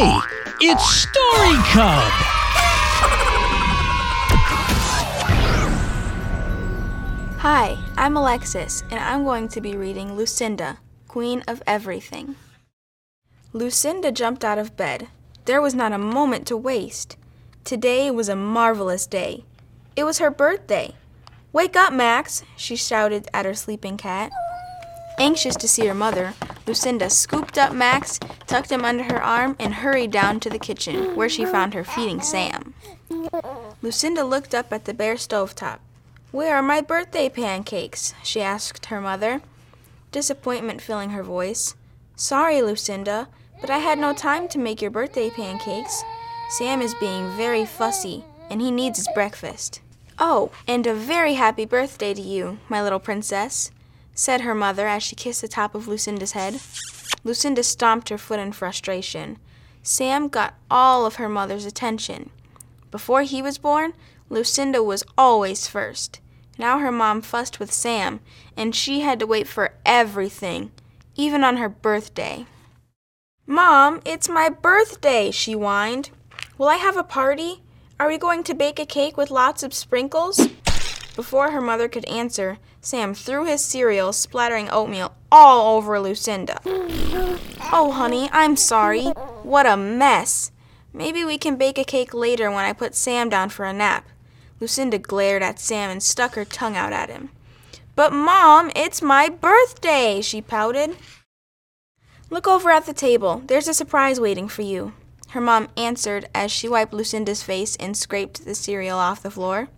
It's Story Cub! Hi, I'm Alexis, and I'm going to be reading Lucinda, Queen of Everything. Lucinda jumped out of bed. There was not a moment to waste. Today was a marvelous day. It was her birthday. Wake up, Max, she shouted at her sleeping cat. Anxious to see her mother, Lucinda scooped up Max, tucked him under her arm, and hurried down to the kitchen, where she found her feeding Sam. Lucinda looked up at the bare stovetop. Where are my birthday pancakes? she asked her mother, disappointment filling her voice. Sorry, Lucinda, but I had no time to make your birthday pancakes. Sam is being very fussy, and he needs his breakfast. Oh, and a very happy birthday to you, my little princess, said her mother as she kissed the top of Lucinda's head. Lucinda stomped her foot in frustration. Sam got all of her mother's attention. Before he was born, Lucinda was always first. Now her mom fussed with Sam, and she had to wait for everything, even on her birthday. Mom, it's my birthday, she whined. Will I have a party? Are we going to bake a cake with lots of sprinkles? Before her mother could answer, Sam threw his cereal, splattering oatmeal all over Lucinda. Oh, honey, I'm sorry. What a mess. Maybe we can bake a cake later when I put Sam down for a nap. Lucinda glared at Sam and stuck her tongue out at him. But, Mom, it's my birthday, she pouted. Look over at the table. There's a surprise waiting for you, her mom answered as she wiped Lucinda's face and scraped the cereal off the floor.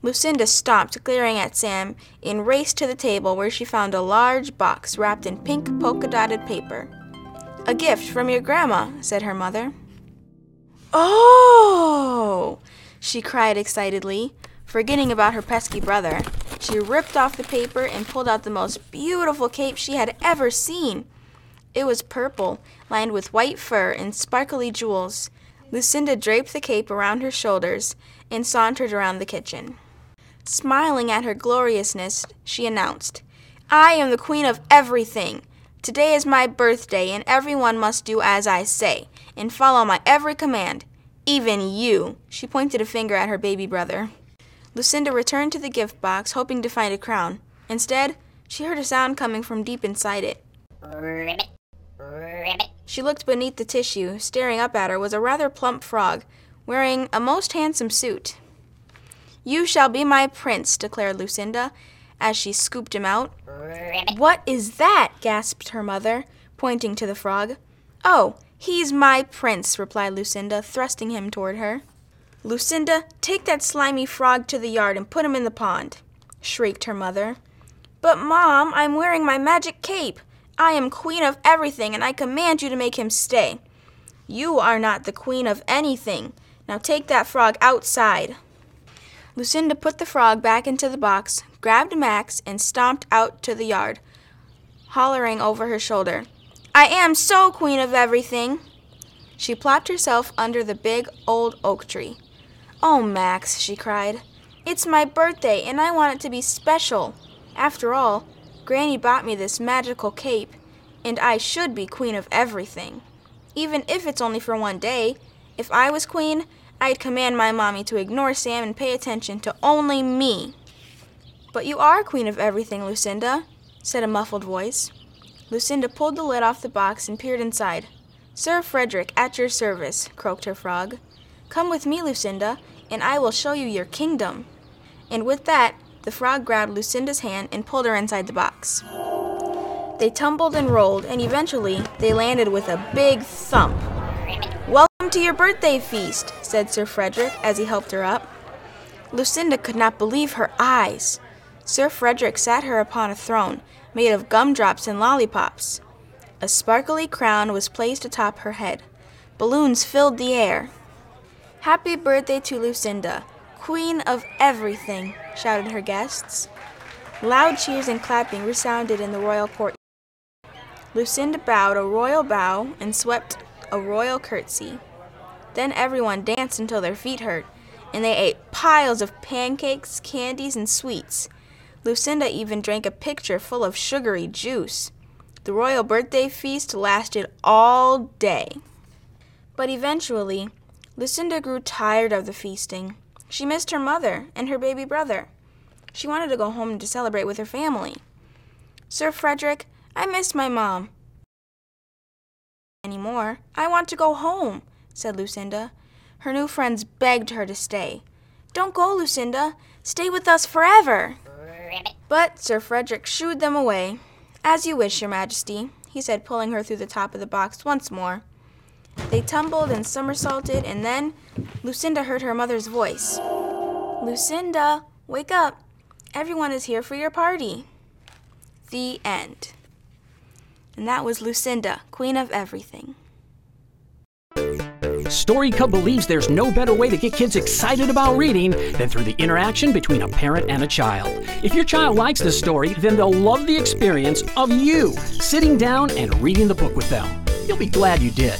Lucinda stopped, glaring at Sam, and raced to the table where she found a large box wrapped in pink polka dotted paper. A gift from your grandma, said her mother. Oh! she cried excitedly. Forgetting about her pesky brother, she ripped off the paper and pulled out the most beautiful cape she had ever seen. It was purple, lined with white fur and sparkly jewels. Lucinda draped the cape around her shoulders and sauntered around the kitchen. Smiling at her gloriousness, she announced, I am the queen of everything. Today is my birthday, and everyone must do as I say, and follow my every command. Even you. She pointed a finger at her baby brother. Lucinda returned to the gift box, hoping to find a crown. Instead, she heard a sound coming from deep inside it. Ribbit, ribbit. She looked beneath the tissue. Staring up at her was a rather plump frog, wearing a most handsome suit. You shall be my prince, declared Lucinda, as she scooped him out. What is that? gasped her mother, pointing to the frog. Oh, he's my prince, replied Lucinda, thrusting him toward her. Lucinda, take that slimy frog to the yard and put him in the pond, shrieked her mother. But, Mom, I'm wearing my magic cape. I am queen of everything, and I command you to make him stay. You are not the queen of anything. Now take that frog outside. Lucinda put the frog back into the box, grabbed Max, and stomped out to the yard, hollering over her shoulder, I am so queen of everything. She plopped herself under the big old oak tree. Oh, Max, she cried, it's my birthday, and I want it to be special. After all, Granny bought me this magical cape, and I should be queen of everything. Even if it's only for one day. If I was queen, I'd command my mommy to ignore Sam and pay attention to only me. But you are queen of everything, Lucinda, said a muffled voice. Lucinda pulled the lid off the box and peered inside. Sir Frederick, at your service, croaked her frog. Come with me, Lucinda, and I will show you your kingdom. And with that, the frog grabbed Lucinda's hand and pulled her inside the box. They tumbled and rolled, and eventually they landed with a big thump. Welcome to your birthday feast, said Sir Frederick as he helped her up. Lucinda could not believe her eyes. Sir Frederick sat her upon a throne made of gumdrops and lollipops. A sparkly crown was placed atop her head. Balloons filled the air. Happy birthday to Lucinda, queen of everything, shouted her guests. Loud cheers and clapping resounded in the royal court. Lucinda bowed a royal bow and swept a royal curtsy. Then everyone danced until their feet hurt, and they ate piles of pancakes, candies, and sweets. Lucinda even drank a pitcher full of sugary juice. The royal birthday feast lasted all day. But eventually, Lucinda grew tired of the feasting. She missed her mother and her baby brother. She wanted to go home to celebrate with her family. Sir Frederick, I miss my mom. Anymore. I want to go home, said Lucinda. Her new friends begged her to stay. Don't go, Lucinda. Stay with us forever. But Sir Frederick shooed them away. As you wish, Your Majesty, he said, pulling her through the top of the box once more. They tumbled and somersaulted, and then Lucinda heard her mother's voice. Lucinda, wake up. Everyone is here for your party. The end. And that was Lucinda, Queen of Everything. Story Cub believes there's no better way to get kids excited about reading than through the interaction between a parent and a child. If your child likes the story, then they'll love the experience of you sitting down and reading the book with them. You'll be glad you did.